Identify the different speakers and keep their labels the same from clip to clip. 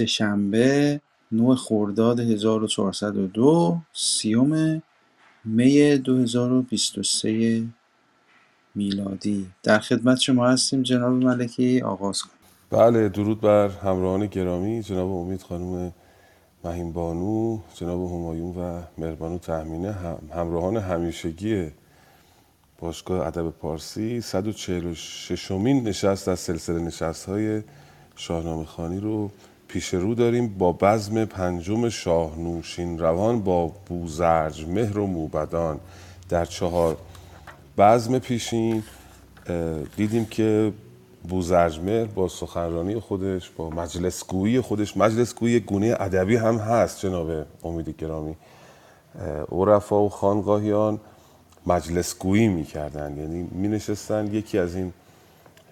Speaker 1: سه‌شنبه ۹ خرداد ۱۴۰۲ سیوم می ۲۰۲۳ میلادی. در خدمت شما هستیم جناب ملکی آغاز کنیم
Speaker 2: بله درود بر همراهان گرامی جناب امید خانم مهین بانو جناب همایون و مهربانو تهمینه همراهان همیشگی باشگاه ادب پارسی. 146 مین نشست از سلسله نشست های شاهنامه خانی رو پیش رو داریم با بزم پنجم شاهنوشین روان با بوزرج مهر و موبدان در چهار بزم پیشین. دیدیم که بوزرجمهر با سخنرانی خودش با مجلس گویی خودش مجلس گویی گونه ادبی هم هست جناب امید گرامی. عرفا و خانقاهیان مجلس گویی می‌کردن یعنی می یکی از این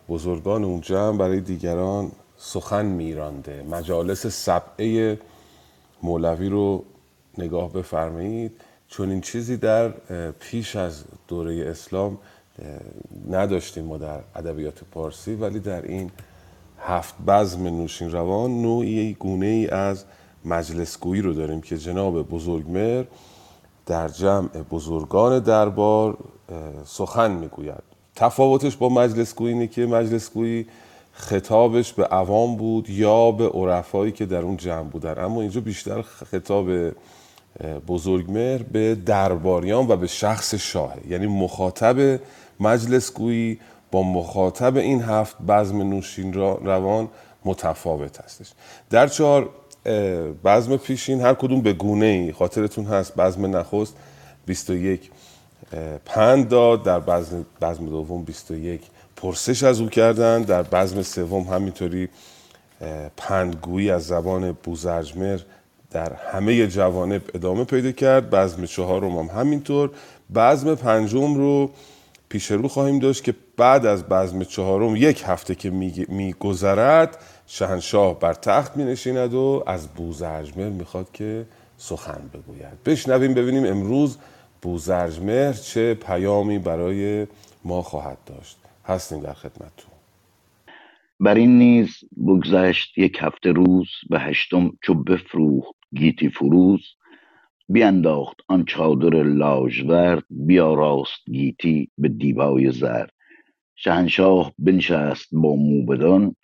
Speaker 2: بزرگان اون جمع برای دیگران سخن میرانده. مجالس سبعه مولوی رو نگاه بفرمایید. چون این چیزی در پیش از دوره اسلام نداشتیم ما در ادبیات پارسی ولی در این هفت بزم نوشین روان نوعی گونه ای از مجلسگویی رو داریم که جناب بزرگمر در جمع بزرگان دربار سخن می‌گوید. تفاوتش با مجلسگویی اینه که مجلسگویی خطابش به عوام بود یا به عرفایی که در اون جمع بودن. اما اینجا بیشتر خطاب بزرگمهر به درباریان و به شخص شاه یعنی مخاطب مجلس گویی با مخاطب این هفت بزم نوشین روان متفاوت هستش. در چهار بزم پیشین هر کدوم به گونه ای خاطرتون هست بزم نخست 21 پند داد. در بزم, بزم دوم 21 پرسش از او کردن. در بزم سوم همینطوری پندگویی از زبان بوزرجمر در همه جوانب ادامه پیدا کرد. بزم چهارم هم همینطور. بزم پنجم رو پیش رو خواهیم داشت که بعد از بزم چهارم یک هفته که میگذرد شهنشاه بر تخت می نشیند و از بوزرجمهر می‌خواد که سخن بگوید. بشنویم ببینیم امروز بوزرجمهر چه پیامی برای ما خواهد داشت. هستیم در خدمتتون.
Speaker 3: بر این نیز بگذشت یک هفته روز به هشتم چو بفروخت گیتی فروز بینداخت آن چادر لاژورد بیاراست گیتی به دیبای زرد. شهنشاه بنشست با موبدان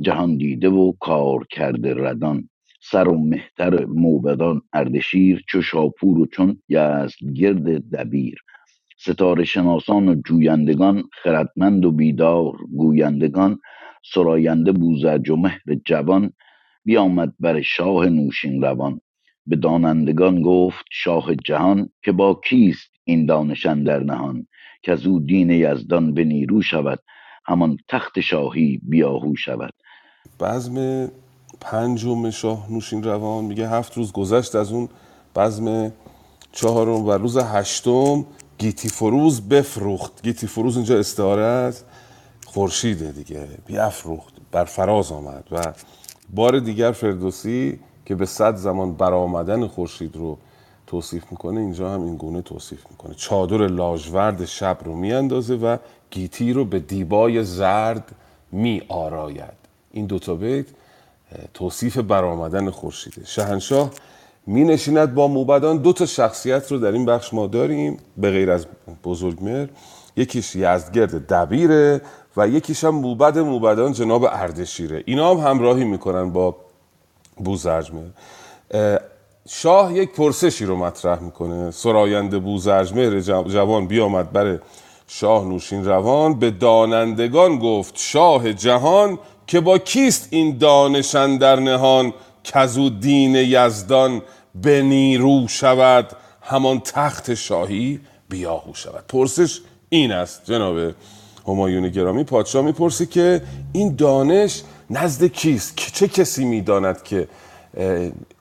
Speaker 3: جهان دیده و کار کرده ردان. سر و مهتر موبدان اردشیر چو شاپور و چون گرد دبیر. ستاره شناسان و جویندگان خردمند و بیدار گویندگان سراینده بوزرج و مهر جوان بیامد بر شاه نوشین روان. به دانندگان گفت شاه جهان که با کیست این دانشن در نهان؟ که از او دین یزدان به نیرو شود همان تخت شاهی بیاهو شود.
Speaker 2: بزم پنجم شاه نوشین روان میگه هفت روز گذشت از اون بزم چهارم و روز هشتم گیتی فروز بفروخت. گیتی فروز اینجا استعاره از خورشیده دیگه. بیافروخت بر فراز آمد و بار دیگر فردوسی که به صد زمان برآمدن خورشید رو توصیف می‌کنه اینجا هم این گونه توصیف می‌کنه. چادر لاژورد شب رو میاندازه و گیتی رو به دیبای زرد می آراید این دوتا بیت توصیف برآمدن خورشیده. شهنشاه می نشیند با موبدان دو تا شخصیت رو در این بخش ما داریم به غیر از بزرگمر یکیش یزدگرد دبیره و یکیش هم موبد موبدان جناب اردشیره. اینا هم همراهی می‌کنن با بوزرجمر شاه یک پرسشی رو مطرح می‌کنه. سراینده بوزرجمهر جوان بیامد بر شاه نوشین روان. به دانندگان گفت شاه جهان که با کیست این دانشن در نهان؟ کزو دین یزدان به نیرو شود همان تخت شاهی بیاهو شود. پرسش این است جناب همایون گرامی. پادشاه می‌پرسه که این دانش نزد کیست؟ چه کسی می‌داند که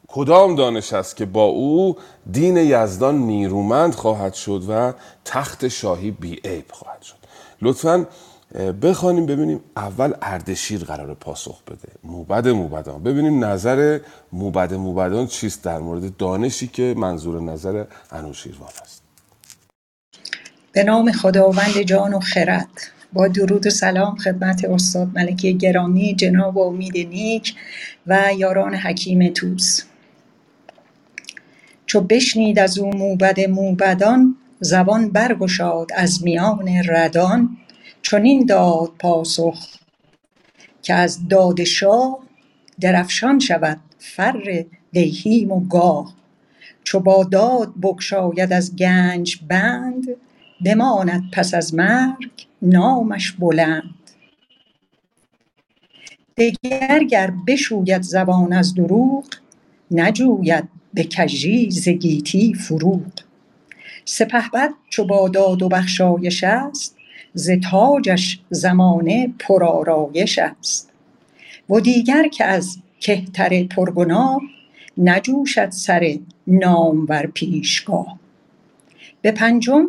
Speaker 2: کدام دانش است که با او دین یزدان نیرومند خواهد شد و تخت شاهی بیعیب خواهد شد؟ لطفا بخوانیم ببینیم اول اردشیر قرار پاسخ بده. موبد موبدان. ببینیم نظر موبد موبدان چیست در مورد دانشی که منظور نظر انوشیروان است.
Speaker 4: به نام خداوند جان و خرد. با درود و سلام خدمت استاد ملکی گرامی جناب امید نیک و یاران حکیم توس چو بشنید از او موبد موبدان زبان برگشاد از میان ردان. چنین داد پاسخ که از داد شاه درفشان شود فر دیهیم و گاه. چو با داد بگشاید از گنج بند بماند پس از مرگ نامش بلند. دگر گر بشوید زبان از دروغ نجوید به کژی ز گیتی فروغ. سپهبد چو با داد و بخشایش است ز تاجش زمانه پرآرایش است. و دیگر که از کهتر پرگناه نجوشد سر نامور پیشگاه. به پنجم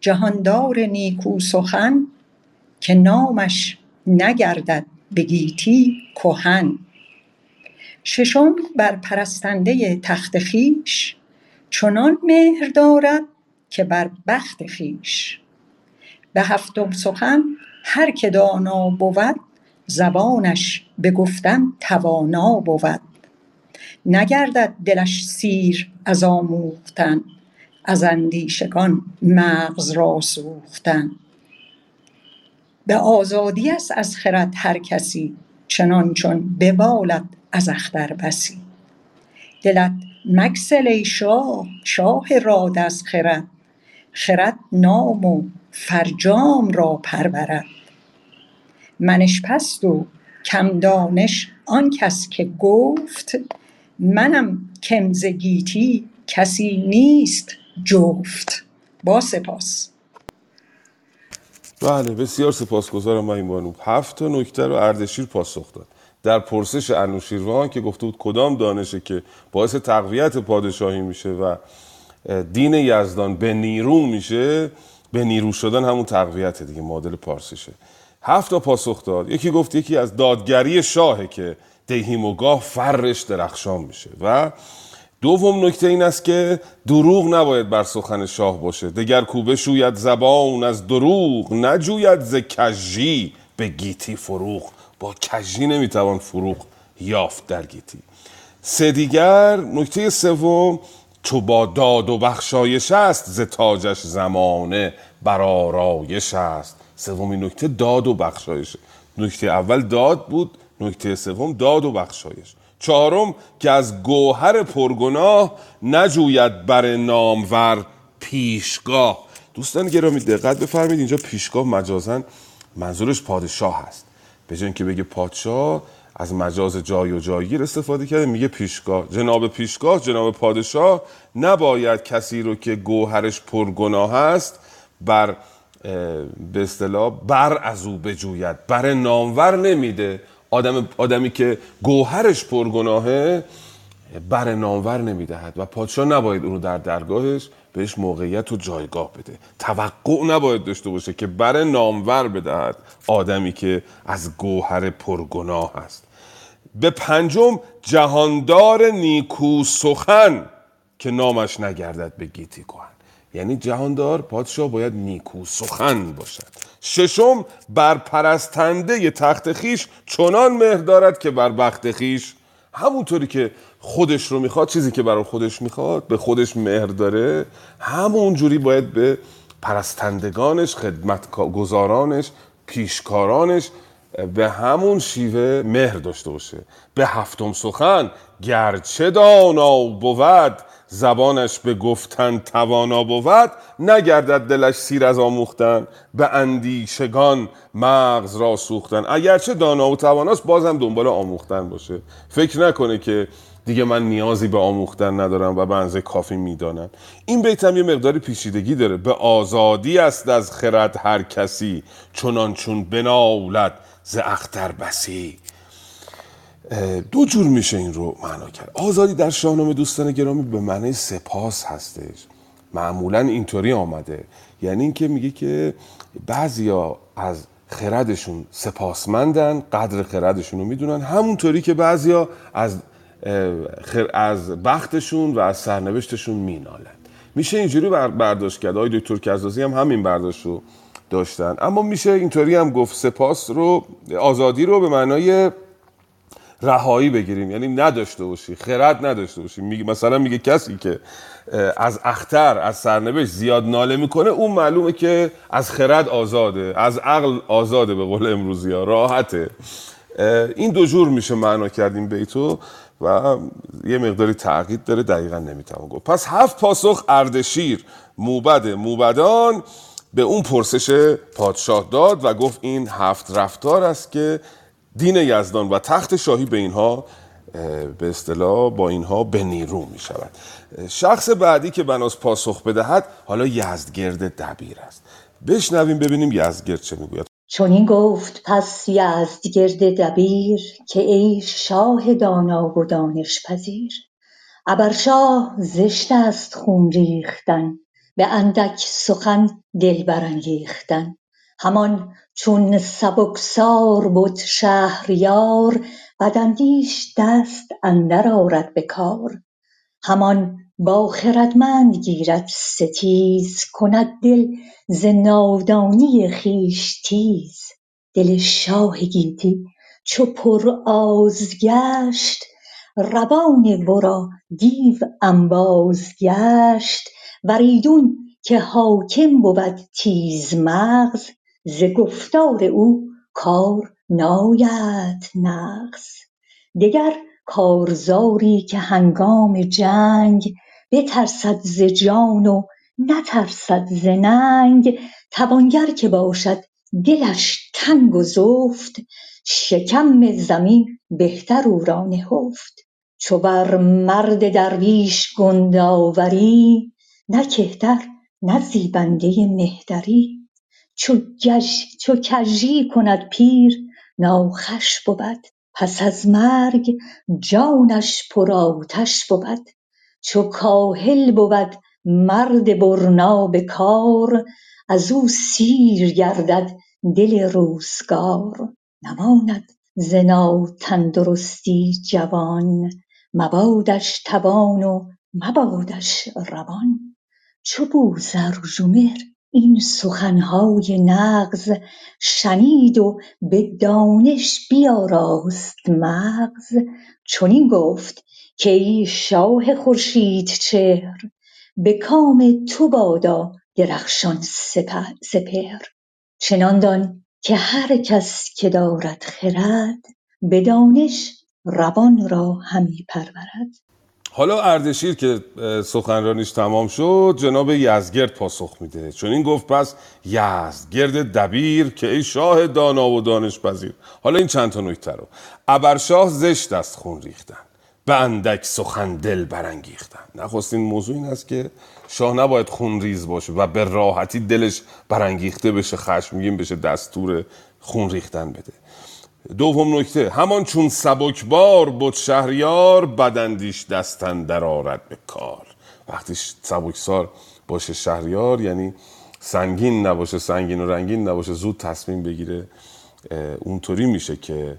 Speaker 4: جهاندار نیکو سخن که نامش نگردد به گیتی کهن. ششم بر پرستنده تخت خویش چنان مهر دارد که بر بخت خویش به هفتم سخن هر که دانا بود زبانش به گفتن توانا بود. نگردد دلش سیر از آموختن از اندیشگان مغز را سوختن. به آزادی است از خرد هر کسی چنان چون ببالد از اختر بسی. دلت مگسل ای شاه شاه راد از خرد خرد نام و فرجام را پرورد. منش پست و کم دانش آن کس که گفت منم کم ز گیتی کسی نیست جفت. با سپاس.
Speaker 2: بله بسیار سپاسگزارم این بانو. هفت تا نکته رو اردشیر پاسخ داد. در پرسش انوشیروان که گفته بود کدام دانشه که باعث تقویت پادشاهی میشه و دین یزدان به نیرو میشه به نیرو شدن همون تقویت دیگه معادل پارسیشه. هفت تا پاسخ داد. یکی گفت یکی از دادگری شاهه که دهیموگاه فرش درخشان میشه. و دوم نکته این است که دروغ نباید بر سخن شاه باشه. دگر کوبه شوید زبان از دروغ نجوید ز کژی به گیتی فروغ. با کژی نمی‌توان فروغ یافت در گیتی. سه دیگر نکته سوم چو با داد و بخشایش است ز تاجش زمانه بر آرایش است. سومین نکته داد و بخشایش. نکته اول داد بود نکته سوم داد و بخشایش. چهارم که از گوهر پرگناه نجوید بر نامور پیشگاه. دوستان گرامی دقت بفرمید اینجا پیشگاه مجازن منظورش پادشاه هست به که بگه پادشاه از مجاز جای و جایگیر استفاده کرده. میگه پیشگاه. جناب پیشگاه جناب پادشاه نباید کسی رو که گوهرش پرگناه هست بر به اصطلاح بر از او بجوید. بر نامور نمیده. آدم آدمی که گوهرش پرگناهه بر نامور نمی‌دهد. و پادشاه نباید اونو در درگاهش بهش موقعیت و جایگاه بده. توقع نباید داشته باشه که بر نامور بدهد آدمی که از گوهر پرگناه است. به پنجم جهاندار نیکو سخن که نامش نگردد به گیتی کهن. یعنی جهاندار پادشاه باید نیکو سخن باشد. ششم بر پرستنده تخت خیش چنان مهر دارد که بر بخت خیش همونطوری که خودش رو می‌خواد چیزی که برای خودش می‌خواد به خودش مهر داره همون جوری باید به پرستندگانش خدمتگزارانش پیشکارانش به همون شیوه مهر داشته باشه. به هفتم سخن گرچه دانا بود زبانش به گفتن توانا بود نگردد دلش سیر از آموختن. به اندیشگان مغز را سوختن. اگرچه دانا و تواناست بازم دنبال آموختن باشه. فکر نکنه که دیگه من نیازی به آموختن ندارم و به کافی می‌دانم. این بیت هم یه مقداری پیچیدگی داره. به آزادی است از خرد هر کسی چنان چون بناولد ز اختر بسی. دو جور میشه این رو معنا کرد. آزادی در شاهنامه دوستان گرامی به معنی سپاس هستش. معمولا اینطوری آمده. یعنی اینکه میگه که بعضیا از خردشون سپاسمندن قدر خردشون رو می‌دونن. همونطوری که بعضیا از از بختشون و از سرنوشتشون مینالن. میشه اینجوری برداشت کرد. آقای دکتر کزازی هم همین برداشت رو داشتن. اما میشه اینطوری هم گفت سپاس رو آزادی رو به معنای رهایی بگیریم. یعنی نداشته باشی خرد نداشته باشی. میگه مثلا میگه کسی که از اختر از سرنوشت زیاد ناله می‌کنه اون معلومه که از خرد آزاده از عقل آزاده به قول امروزی ها. راحته. این دو جور میشه معنا کردیم بیتو و یه مقداری تعقید داره دقیقا نمی‌تونم گفت. پس هفت پاسخ اردشیر. موبد موبدان. به اون پرسش پادشاه داد و گفت این هفت رفتار است که دین یزدان و تخت شاهی به اینها به اصطلاح با اینها به نیرو می شود. شخص بعدی که بناس پاسخ بدهد حالا یزدگرد دبیر است. بشنویم ببینیم یزدگرد چه می‌گوید.
Speaker 5: چون این گفت پس یزدگرد دبیر که ای شاه دانا و دانش پذیر ابرشاه زشت است خون ریختن. به اندک سخن دل برانگیختن همان چون سبکسار بد شهریار بداندیش دست اندر آرد به کار. همان با خردمند گیرد ستیز کند دل ز نادانی خویش تیز. دل شاه گیتی چو پرآز گشت روان ورا دیو انباز گشت. وریدون که حاکم بود تیزمغز ز گفتار او کار ناید نغز. دگر کارزاری که هنگام جنگ بترسد ز جان و نترسد ز ننگ توانگر که باشد دلش تنگ و زفت شکم زمین بهتر او را نهفت. چو بر مرد درویش گند آوری نه کهتر نه زیبنده مهتری. چو کژی کند پیر ناخوش بود. پس از مرگ جانش پرآتش بود. چو کاهل بود مرد برنا به کار از او سیر گردد دل روزگار. نماند ز ناتندرستی جوان مبادش توان و مبادش روان. چو بوذرجمهر این سخن های نغز شنید و به دانش بیاراست مغز. چنین گفت کای شاه خورشیدچهر به کام تو بادا درخشان سپهر. چنان دان که هر کس که دارد خرد به دانش روان را همی پرورد.
Speaker 2: حالا اردشیر که سخنرانیش تمام شد جناب یزگرد پاسخ میده. چون این گفت پس یزدگرد دبیر که ای شاه دانا و دانش پذیر. حالا این چند تا نکته رو. ابرشاه زشت است خون ریختن. به اندک سخن دل برانگیختن. نخستین موضوع این است که شاه نباید خون ریز باشه و به راحتی دلش برانگیخته بشه خشمگین بشه دستور خون ریختن بده. دوم نکته همان چون سبکبار بود شهریار بدندیش دستن در آرد به کار. وقتی سبکسار باشه شهریار یعنی سنگین نباشه سنگین و رنگین نباشه زود تصمیم بگیره اونطوری میشه که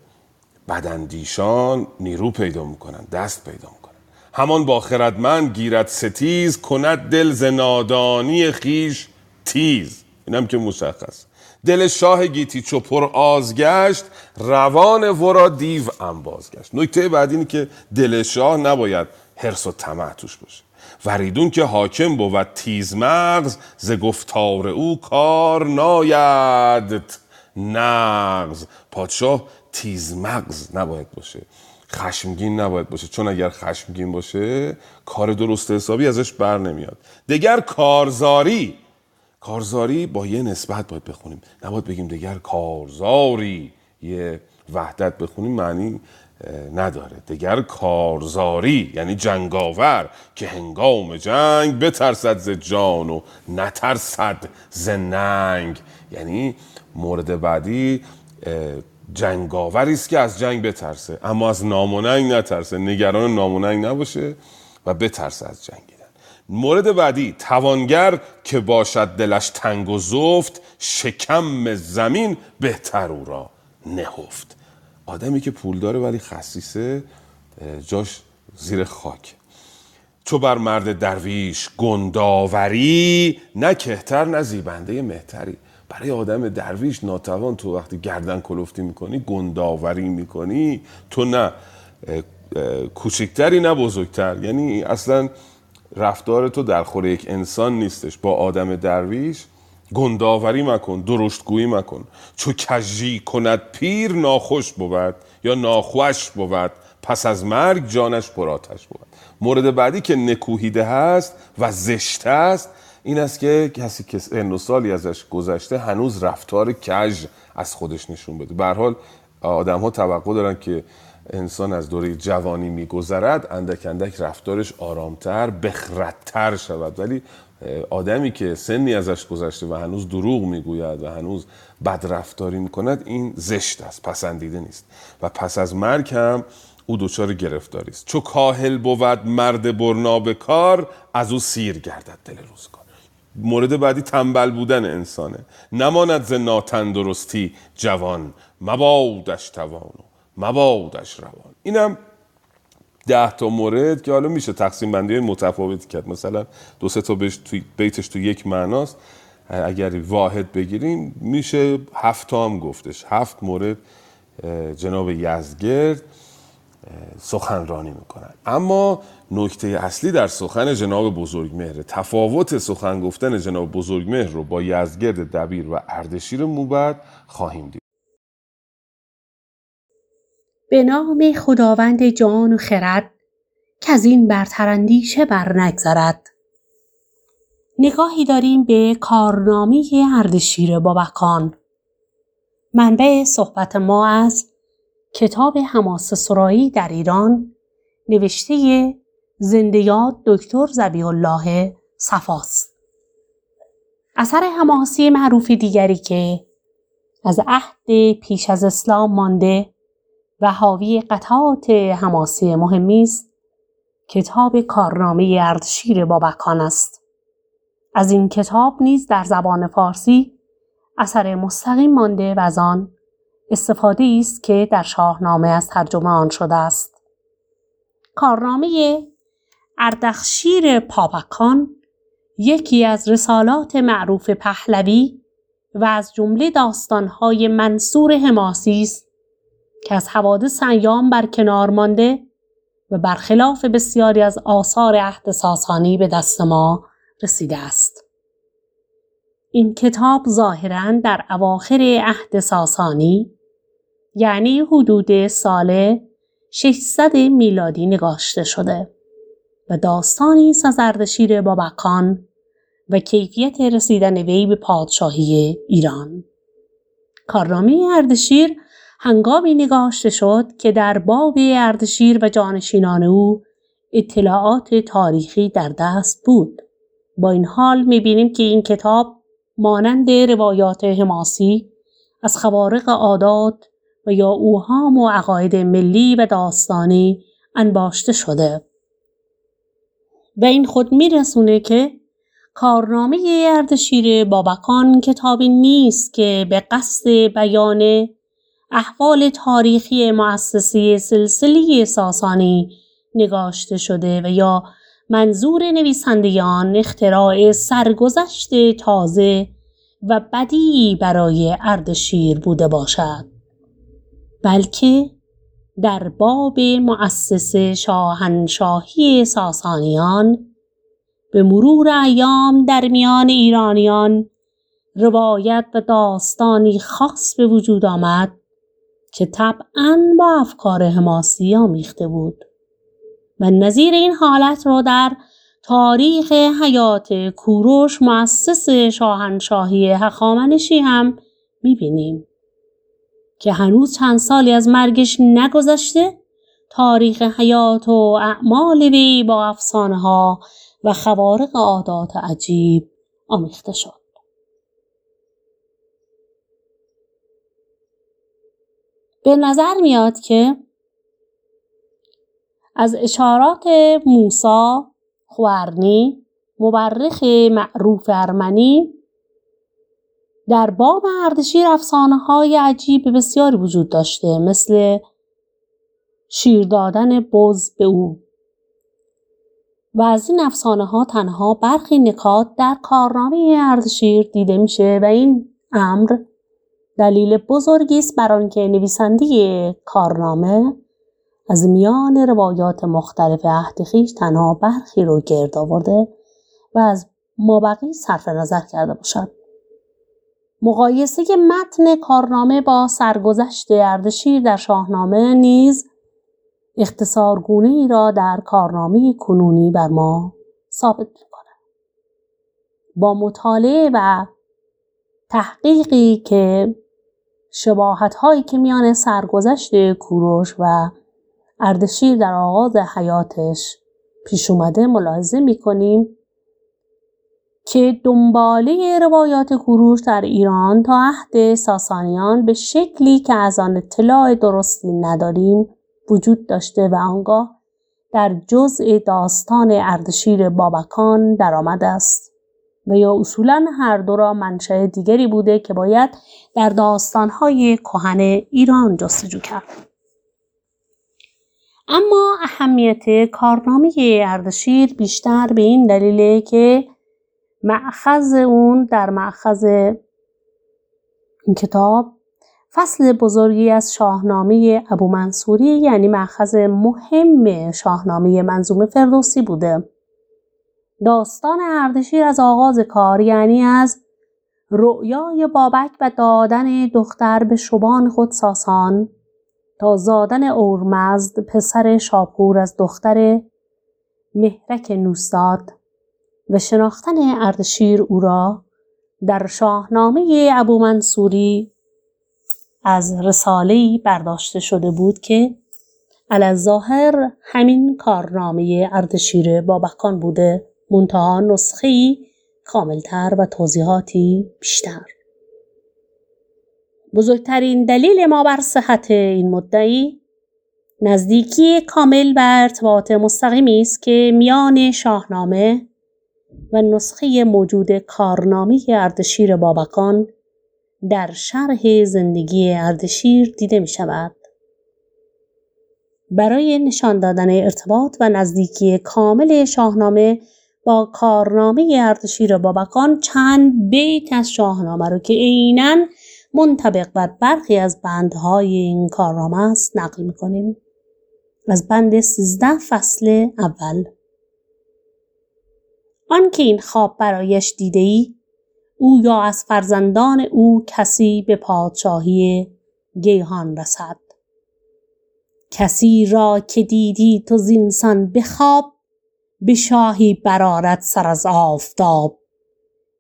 Speaker 2: بدندیشان نیرو پیدا می‌کنن دست پیدا می‌کنن. همان با خردمند گیرد ستیز کند دل ز نادانی خیش تیز. اینم که مشخص. دل شاه گیتی چو پر آز گشت روان ورا دیو انباز گشت نکته بعد اینه که دل شاه نباید حرس و طمع توش باشه. وریدون که حاکم بود تیز مغز ز گفتار او کار ناید نغز. پادشاه تیز مغز نباید باشه. خشمگین نباید باشه. چون اگر خشمگین باشه کار درست حسابی ازش بر نمیاد. دگر کارزاری کارزاری با یه نسبت باید بخونیم. نباید بگیم دگر کارزاری یه وحدت بخونیم معنی نداره. دگر کارزاری یعنی جنگاور که هنگام جنگ بترسد ز جان و نترسد ز ننگ. یعنی مورد بعدی جنگاوری است که از جنگ بترسه. اما از ناموننگ نترسه. نگران ناموننگ نباشه و بترسه از جنگ. مورد بعدی توانگر که باشد دلش تنگ و زفت شکم زمین بهتر او را نهفت. آدمی که پول داره ولی خصیصه جاش زیر خاک. چو بر مرد درویش گنداوری نه کهتر نه زیبنده مهتری. برای آدم درویش ناتوان تو وقتی گردن کلفتی می‌کنی گنداوری می‌کنی تو نه کوچکتری نه بزرگتر. یعنی اصلا رفتار تو در خور یک انسان نیستش. با آدم درویش گنداوری مکن درشتگویی مکن. چو کجی کند پیر ناخوش بود یا ناخوش بود پس از مرگ جانش پراتش بود. مورد بعدی که نکوهیده هست و زشته است این است که کسی که سن سالی ازش گذشته هنوز رفتار کج از خودش نشون بده. به حال آدم ها توقع دارن که انسان از دوره جوانی میگذرد اندک اندک رفتارش آرامتر بخردتر شود. ولی آدمی که سنی ازش گذشته و هنوز دروغ می‌گوید و هنوز بد رفتاری می‌کند این زشت است پسندیده نیست. و پس از مرگ هم او دچار گرفتاری است. چو کاهل بود مرد برنا به کار از او سیر گردد دل روزگار. مورد بعدی تنبل بودن انسانه. نماند ز ناتندرستی جوان. مبادش توان. و مبادش روان. اینم ده تا مورد که حالا میشه تقسیم بندی متفاوتی کرد. مثلا دو سه تا بیتش تو یک معناست. اگر واحد بگیریم میشه هفت تا هم گفتش. هفت مورد جناب یزگرد سخنرانی می‌کنن. اما نکته اصلی در سخن جناب بزرگمهر تفاوت سخن گفتن جناب بزرگمهر رو با یزگرد دبیر و اردشیر موبد خواهیم دید.
Speaker 6: به نام خداوند جان و خرد که از این برترندیشه بر نگذرد نگاهی داریم به کارنامه اردشیر بابکان. منبع صحبت ما از کتاب حماس سرایی در ایران نوشته زنده یاد دکتر زبی الله صفاست اثر حماسی معروف دیگری که از عهد پیش از اسلام مانده و حاوی قطعات حماسی مهمی است کتاب کارنامه اردشیر بابکان است. از این کتاب نیز در زبان فارسی اثر مستقیم مانده و از آن استفاده است که در شاهنامه از ترجمه آن شده است. کارنامه اردخشیر پاپکان یکی از رسالات معروف پهلوی و از جمله داستانهای منصور حماسی است. که از حوادث ایام بر کنار مانده و برخلاف بسیاری از آثار عهد ساسانی به دست ما رسیده است. این کتاب ظاهرا در اواخر عهد ساسانی یعنی حدود سال 600 میلادی نگاشته شده و داستانی است از بابکان و کیفیت رسیدن وی به پادشاهی ایران. کارنامه اردشیر هنگامی نگاشته شد که در باب اردشیر و جانشینان او اطلاعات تاریخی در دست بود. با این حال می‌بینیم که این کتاب مانند روایات حماسی از خوارق عادات و یا اوهام و عقاید ملی و داستانی انباشته شده و این خود میرسونه که کارنامه اردشیر بابکان کتابی نیست که به قصد بیان احوال تاریخی مؤسسه سلسله ساسانی نگاشته شده و یا منظور نویسندگان اختراع سرگذشت تازه و بدی برای اردشیر بوده باشد بلکه در باب مؤسس شاهنشاهی ساسانیان به مرور ایام در میان ایرانیان روایت و داستانی خاص به وجود آمد که طبعا با افکار حماسی آمیخته بود و نظیر این حالت را در تاریخ حیات کوروش مؤسس شاهنشاهی هخامنشی هم می‌بینیم که هنوز چند سالی از مرگش نگذشته تاریخ حیات و اعمال وی با افسانه ها و خوارق عادات عجیب آمیخته شد. به نظر میاد که از اشارات موسا خوارنی مورخ معروف ارمنی در باب اردشیر افسانه های عجیب بسیاری وجود داشته مثل شیر دادن بز به او. و از این افسانه ها تنها برخی نکات در کارنامه اردشیر دیده میشه و این امر دلیل بزرگی است بر آنکه نویسنده کارنامه از میان روایات مختلف عهد خویش تنها برخی رو گرد آورده و از مابقی صرف نظر کرده باشد. مقایسه متن کارنامه با سرگذشت اردشیر در شاهنامه نیز اختصارگونه ای را در کارنامه کنونی بر ما ثابت می‌کنه با مطالعه و تحقیقی که شباهت هایی که میان سرگذشت کوروش و اردشیر در آغاز حیاتش پیش اومده ملاحظه می‌کنیم که دنباله روایات کوروش در ایران تا عهد ساسانیان به شکلی که از آن اطلاع درستی نداریم وجود داشته و آنگاه در جزء داستان اردشیر بابکان درآمده است. و یا اصولا هر دو را منشأ دیگری بوده که باید در داستانهای کهن ایران جستجو کرد. اما اهمیت کارنامه اردشیر بیشتر به این دلیله که معخذ اون در معخذ این کتاب فصل بزرگی از شاهنامه ابو منصوری یعنی معخذ مهم شاهنامه منظوم فردوسی بوده. داستان اردشیر از آغاز کار یعنی از رؤیای بابک و دادن دختر به شبان خود ساسان تا زادن اورمزد پسر شاپور از دختر مهرک نوستاد و شناختن اردشیر او را در شاهنامه ابو منصوری از رساله‌ای برداشته شده بود که ظاهر همین کارنامه اردشیر بابکان بوده. منتها نسخه کاملتر و توضیحاتی بیشتر بزرگترین دلیل ما بر صحت این مدعی نزدیکی کامل و ارتباط مستقیمی است که میان شاهنامه و نسخه موجود کارنامه اردشیر بابکان در شرح زندگی اردشیر دیده می شود. برای نشان دادن ارتباط و نزدیکی کامل شاهنامه با کارنامه اردشیر بابکان چند بیت از شاهنامه رو که عینا منطبق بر برخی از بندهای این کارنامه است نقل می‌کنیم. از بند سیزده فصل اول. آنکه این خواب برایش دیده ای او یا از فرزندان او کسی به پادشاهی گیهان رسد. کسی را که دیدی تو زینسان به خواب به شاهی برارد سر از آفتاب.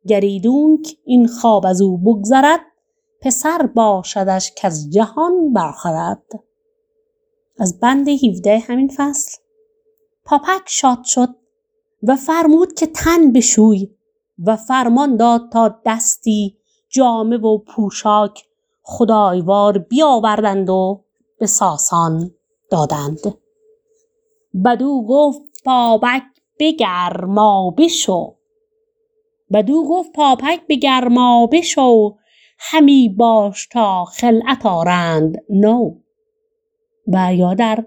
Speaker 6: گریدونک این خواب از او بگذرد پسر باشدش که از جهان برخورد. از بند 17 همین فصل. پاپک شاد شد و فرمود که تن بشوی و فرمان داد تا دستی جامه و پوشاک خدایوار بیاوردند و به ساسان دادند. بدو گفت پاپک بگرما بشو بدو گفت پاپک به گرما بشو همی باش تا خلعت آرند نو. و یا در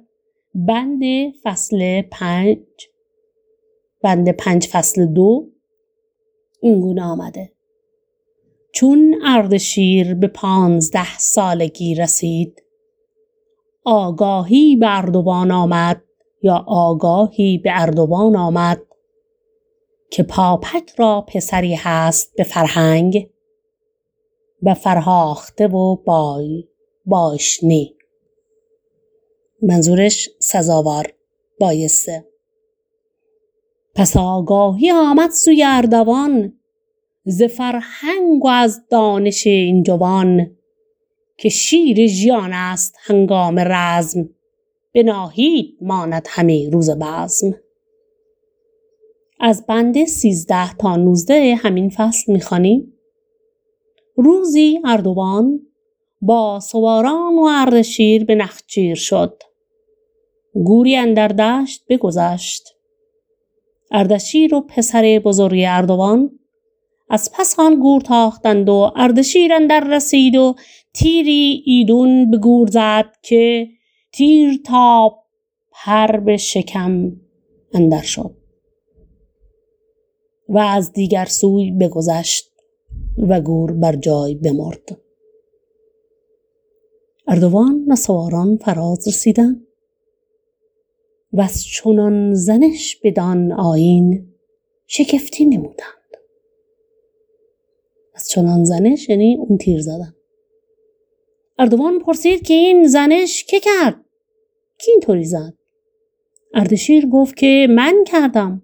Speaker 6: بند فصل پنج. بند پنج فصل دو. این گونه آمده. چون اردشیر به پانزده سالگی رسید آگاهی به اردوان آمد. یا آگاهی به اردوان آمد که پاپک را پسری هست به فرهنگ و فرهاخته و بای باشنی. منظورش سزاوار بایسته. پس آگاهی آمد سوی اردوان ز فرهنگ و از دانش این جوان که شیر ژیان است هنگام رزم. به ناهید ماند همی روز بزم. از بند سیزده تا نوزده همین فصل می‌خوانیم. روزی اردوان با سواران و اردشیر به نخچیر شد. گوری اندر دشت بگذشت. اردشیر و پسر بزرگ اردوان از پس آن گور تاختند و اردشیر اندر رسید و تیری ایدون به گور زد که تیر تا پر به شکم اندر شد و از دیگر سوی بگذشت و گور بر جای بمرد. اردوان و سواران فراز رسیدند و از چنان زنش بدان آیین شگفتی نمودند. از چنان زنش یعنی اون تیر زدن. اردوان پرسید که این زنش که کرد؟ کی اینطوری زد؟ اردشیر گفت که من کردم.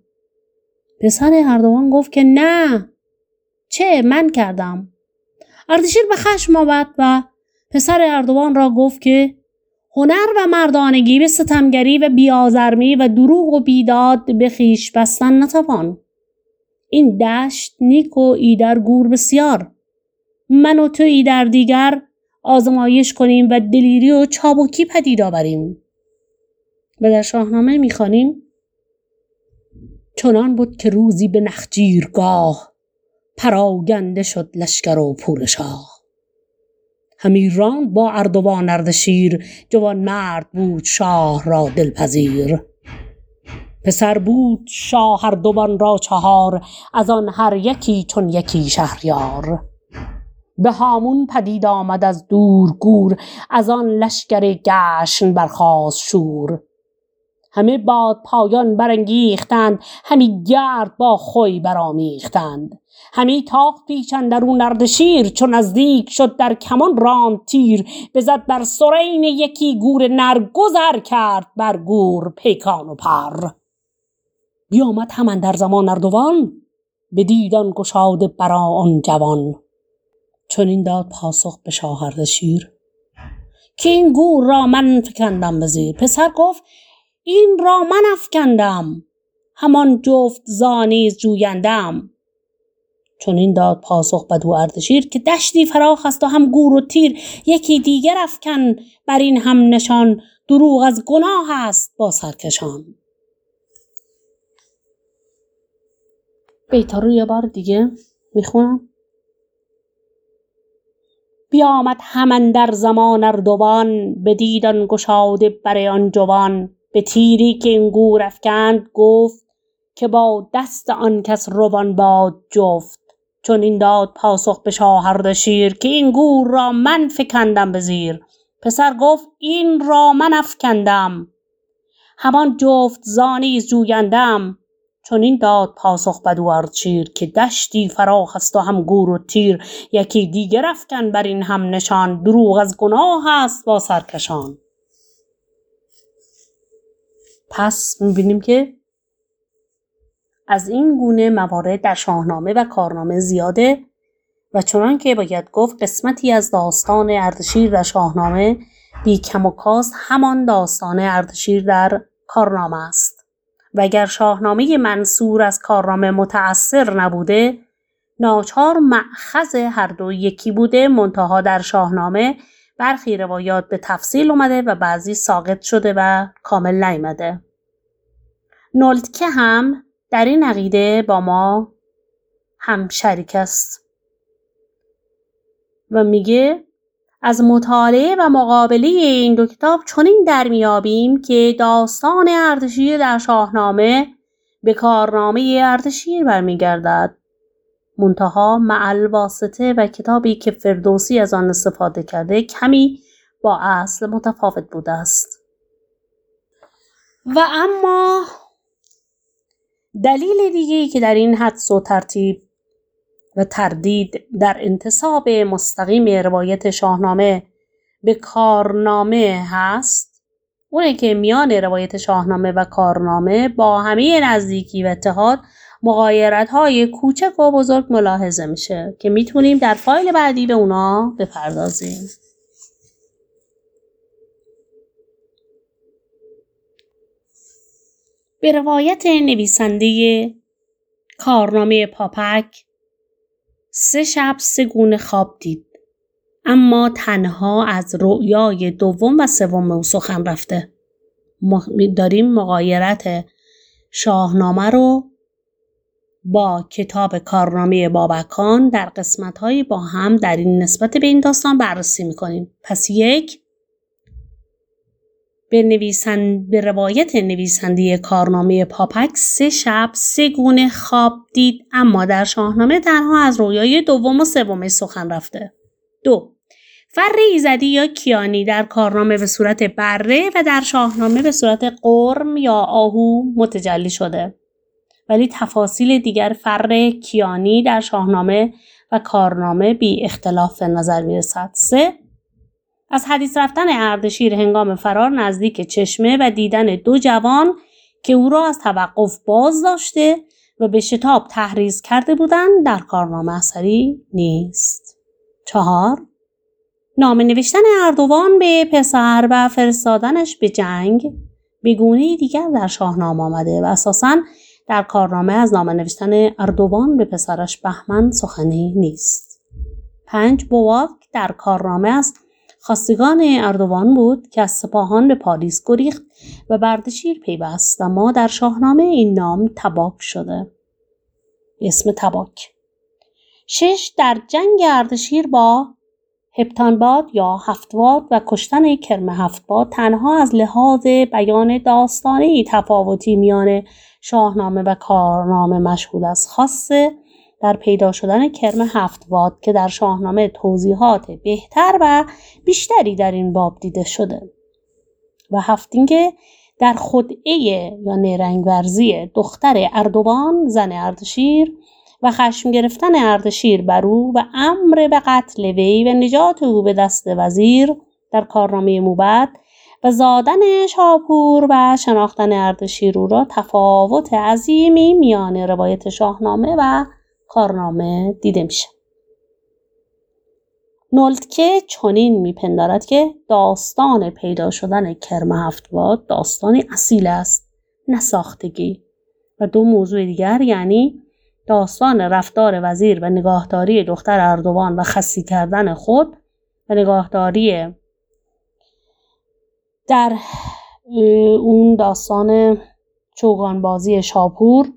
Speaker 6: پسر اردوان گفت که نه. چه؟ من کردم. اردشیر به خشم آمد و پسر اردوان را گفت که هنر و مردانگی به ستمگری و بیازرمی و دروغ و بیداد به خیش بستن نتوان. این دشت نیک و ایدر گور بسیار. من و تو ایدر دیگر آزمایش کنیم و دلیری و چابکی پدید آوریم. و در شاهنامه می‌خوانیم چنان بود که روزی به نخجیرگاه پراگنده شد لشکر و پورشاه همی راند با اردوان اردشیر جوان مرد بود شاه را دلپذیر. پسر بود شاه هر دوان را چهار از آن هر یکی چون یکی شهریار. به هامون پدید آمد از دور گور از آن لشکر گشن برخاست شور. همه باد پایان برانگیختند همی گرد با خوی برآمیختند. همی تاخت پیش اندرون اردشیر چو نزدیک شد در کمان راند تیر. بزد بر سرین یکی گور نر گذر کرد بر گور پیکان و پر. بیامد هم اندر زمان اردوان بدید آن گشاده برا آن جوان. چنین داد پاسخ به شاه اردشیر که این گور را من فکندم به زیر پسر گفت این را من افکندم همان جفت زانیز جویندم. چنین داد پاسخ بدو اردشیر که دشتی فراخ است و هم گور و تیر یکی دیگر افکن بر این هم نشان دروغ از گناه است با سرکشان. بیتا رو یه بار دیگه می‌خونم. بیامد هم اندر زمان اردوان بدید آن گشاده بر آن جوان. به تیری که این گور افکند گفت که با دست آن کس روان باد جفت. چنین داد پاسخ به شاه اردشیر که این گور را من فکندم به زیر. پسر گفت این را من افکندم. همان جفت زانیز جویندم چنین داد پاسخ بدو اردشیر که دشتی فراخ است و هم گور و تیر. یکی دیگر افکن بر این هم نشان. دروغ از گناه است با سرکشان. پس می‌بینیم که از این گونه موارد در شاهنامه و کارنامه زیاده و چنان که باید گفت قسمتی از داستان اردشیر در شاهنامه بی کم و کاس همان داستان اردشیر در کارنامه است. و اگر شاهنامه منصور از کارنامه متأثر نبوده ناچار معخذ هر دو یکی بوده منتها در شاهنامه برخی روایات به تفصیل اومده و بعضی ساقط شده و کامل نیامده. نولتکه هم در این عقیده با ما هم شریک است. و میگه از مطالعه و مقابله این دو کتاب چنین در میابیم که داستان اردشیر در شاهنامه به کارنامه اردشیر برمیگردد. منتها معل واسطه و کتابی که فردوسی از آن استفاده کرده کمی با اصل متفاوت بوده است. و اما دلیل دیگه که در این حدس و ترتیب و تردید در انتصاب مستقیم روایت شاهنامه به کارنامه هست اونه که میان روایت شاهنامه و کارنامه با همه نزدیکی و اتحاد مقایرت های کوچک و بزرگ ملاحظه میشه که می‌تونیم در فایل بعدی به اونا بپردازیم. به روایت نویسنده کارنامه پاپک سه شب سه گونه خواب دید اما تنها از رؤیای دوم و سوم او سخن رفته. داریم مقایرت شاهنامه رو با کتاب کارنامه بابکان در قسمت با هم در این نسبت به این داستان بررسی می‌کنیم پس یک به, نویسند... به روایت نویسنده کارنامه پاپک سه شب سه گونه خواب دید اما در شاهنامه تنها از رویای دوم و سوم سخن رفته. دو فر ایزدی یا کیانی در کارنامه به صورت بره و در شاهنامه به صورت قرم یا آهو متجلی شده. ولی تفاصیل دیگر فر کیانی در شاهنامه و کارنامه بی اختلاف نظر می رسد. سه از حدیث رفتن اردشیر هنگام فرار نزدیک چشمه و دیدن دو جوان که او را از توقف باز داشته و به شتاب تحریز کرده بودند در کارنامه اثری نیست. چهار نامه نوشتن اردوان به پسر و فرستادنش به جنگ به گونه دیگر در شاهنامه آمده و اساساً در کارنامه از نامه نوشتن اردوان به پسرش بهمن سخنی نیست. پنج بواک در کارنامه است خواستگان اردوان بود که از سپاهان به پاریس گریخت و بردشیر پیوست و ما در شاهنامه این نام تباک شده. اسم تباک. شش در جنگ اردشیر با هپتانباد یا هفتواد و کشتن کرم هفتباد تنها از لحاظ بیان داستانی تفاوتی میان شاهنامه و کارنامه مشهود است خاصه در پیدا شدن کرم هفتواد که در شاهنامه توضیحات بهتر و بیشتری در این باب دیده شده. و هفتینگه در خدعه یا نیرنگورزی دختر اردوان زن اردشیر و خشم گرفتن اردشیر بر او و امر به قتل وی و نجات او به دست وزیر در کارنامه موبد و زادن شاپور و شناختن اردشیر او را تفاوت عظیمی میان روایت شاهنامه و کارنامه دیده میشه. نولتکه چنین میپندارد که داستان پیدا شدن کرم هفتواد داستانی اصیل است نه ساختگی. و دو موضوع دیگر یعنی داستان رفتار وزیر و نگاهداری دختر اردوان و خسی کردن خود و نگاهداری در اون داستان چوگانبازی شاپور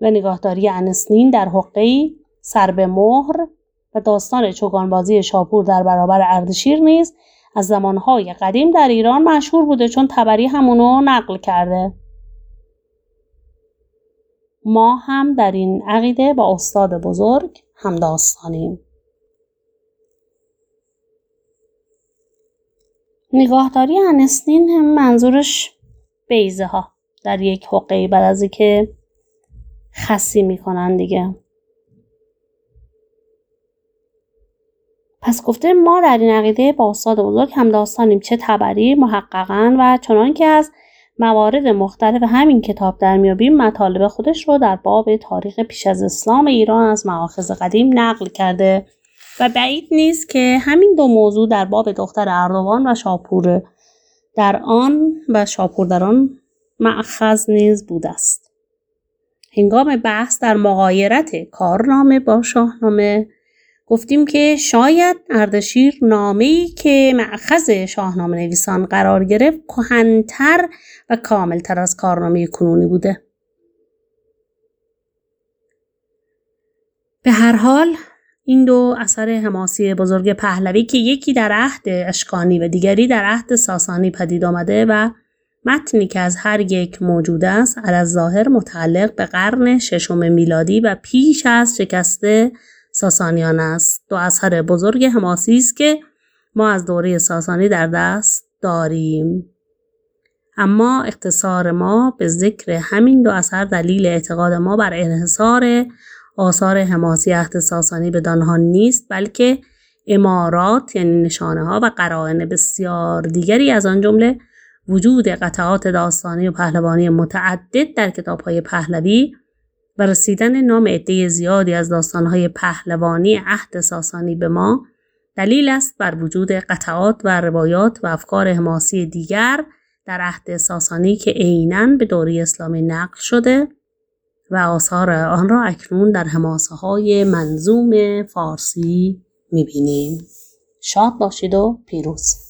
Speaker 6: و نگاهداری انسنین در حقه سر به مهر و داستان چوگانبازی شاپور در برابر اردشیر نیز از زمانهای قدیم در ایران مشهور بوده چون تبری همونو نقل کرده. ما هم در این عقیده با استاد بزرگ هم داستانیم. نگاهداری انسنین هم منظورش بیزه ها در یک حقه بعد از که خسی می‌کنن دیگه. پس گفته ما در این عقیده با استاد بزرگ هم داستانیم چه تبری محققا و چنان که از موارد مختلف همین کتاب در میابیم مطالب خودش رو در باب تاریخ پیش از اسلام ایران از معاخذ قدیم نقل کرده و بعید نیست که همین دو موضوع در باب دختر اردوان و شاپور در آن و شاپور در آن معخذ نیز بوده است. هنگام بحث در مقایرت کارنامه با شاهنامه گفتیم که شاید اردشیر نامه‌ای که معخذ شاهنامه نویسان قرار گرفت کهنتر و کاملتر از کارنامه کنونی بوده. به هر حال این دو اثر حماسی بزرگ پهلوی که یکی در عهد اشکانی و دیگری در عهد ساسانی پدید آمده و متنی که از هر یک موجود است از ظاهر متعلق به قرن ششم میلادی و پیش از شکست ساسانیان است. دو اثر بزرگ حماسی است که ما از دوره ساسانی در دست داریم. اما اختصار ما به ذکر همین دو اثر دلیل اعتقاد ما بر انحصار آثار حماسی عهد ساسانی به دانها نیست بلکه امارات یعنی نشانه ها و قرائن بسیار دیگری از آن جمله وجود قطعات داستانی و پهلوانی متعدد در کتاب های پهلوی و رسیدن نام عده زیادی از داستانهای پهلوانی عهد ساسانی به ما دلیل است بر وجود قطعات و روایات و افکار حماسی دیگر در عهد ساسانی که عینا به دوره اسلامی نقل شده و آثار آن را اکنون در حماسه های منظوم فارسی می‌بینیم. شاد باشید و پیروز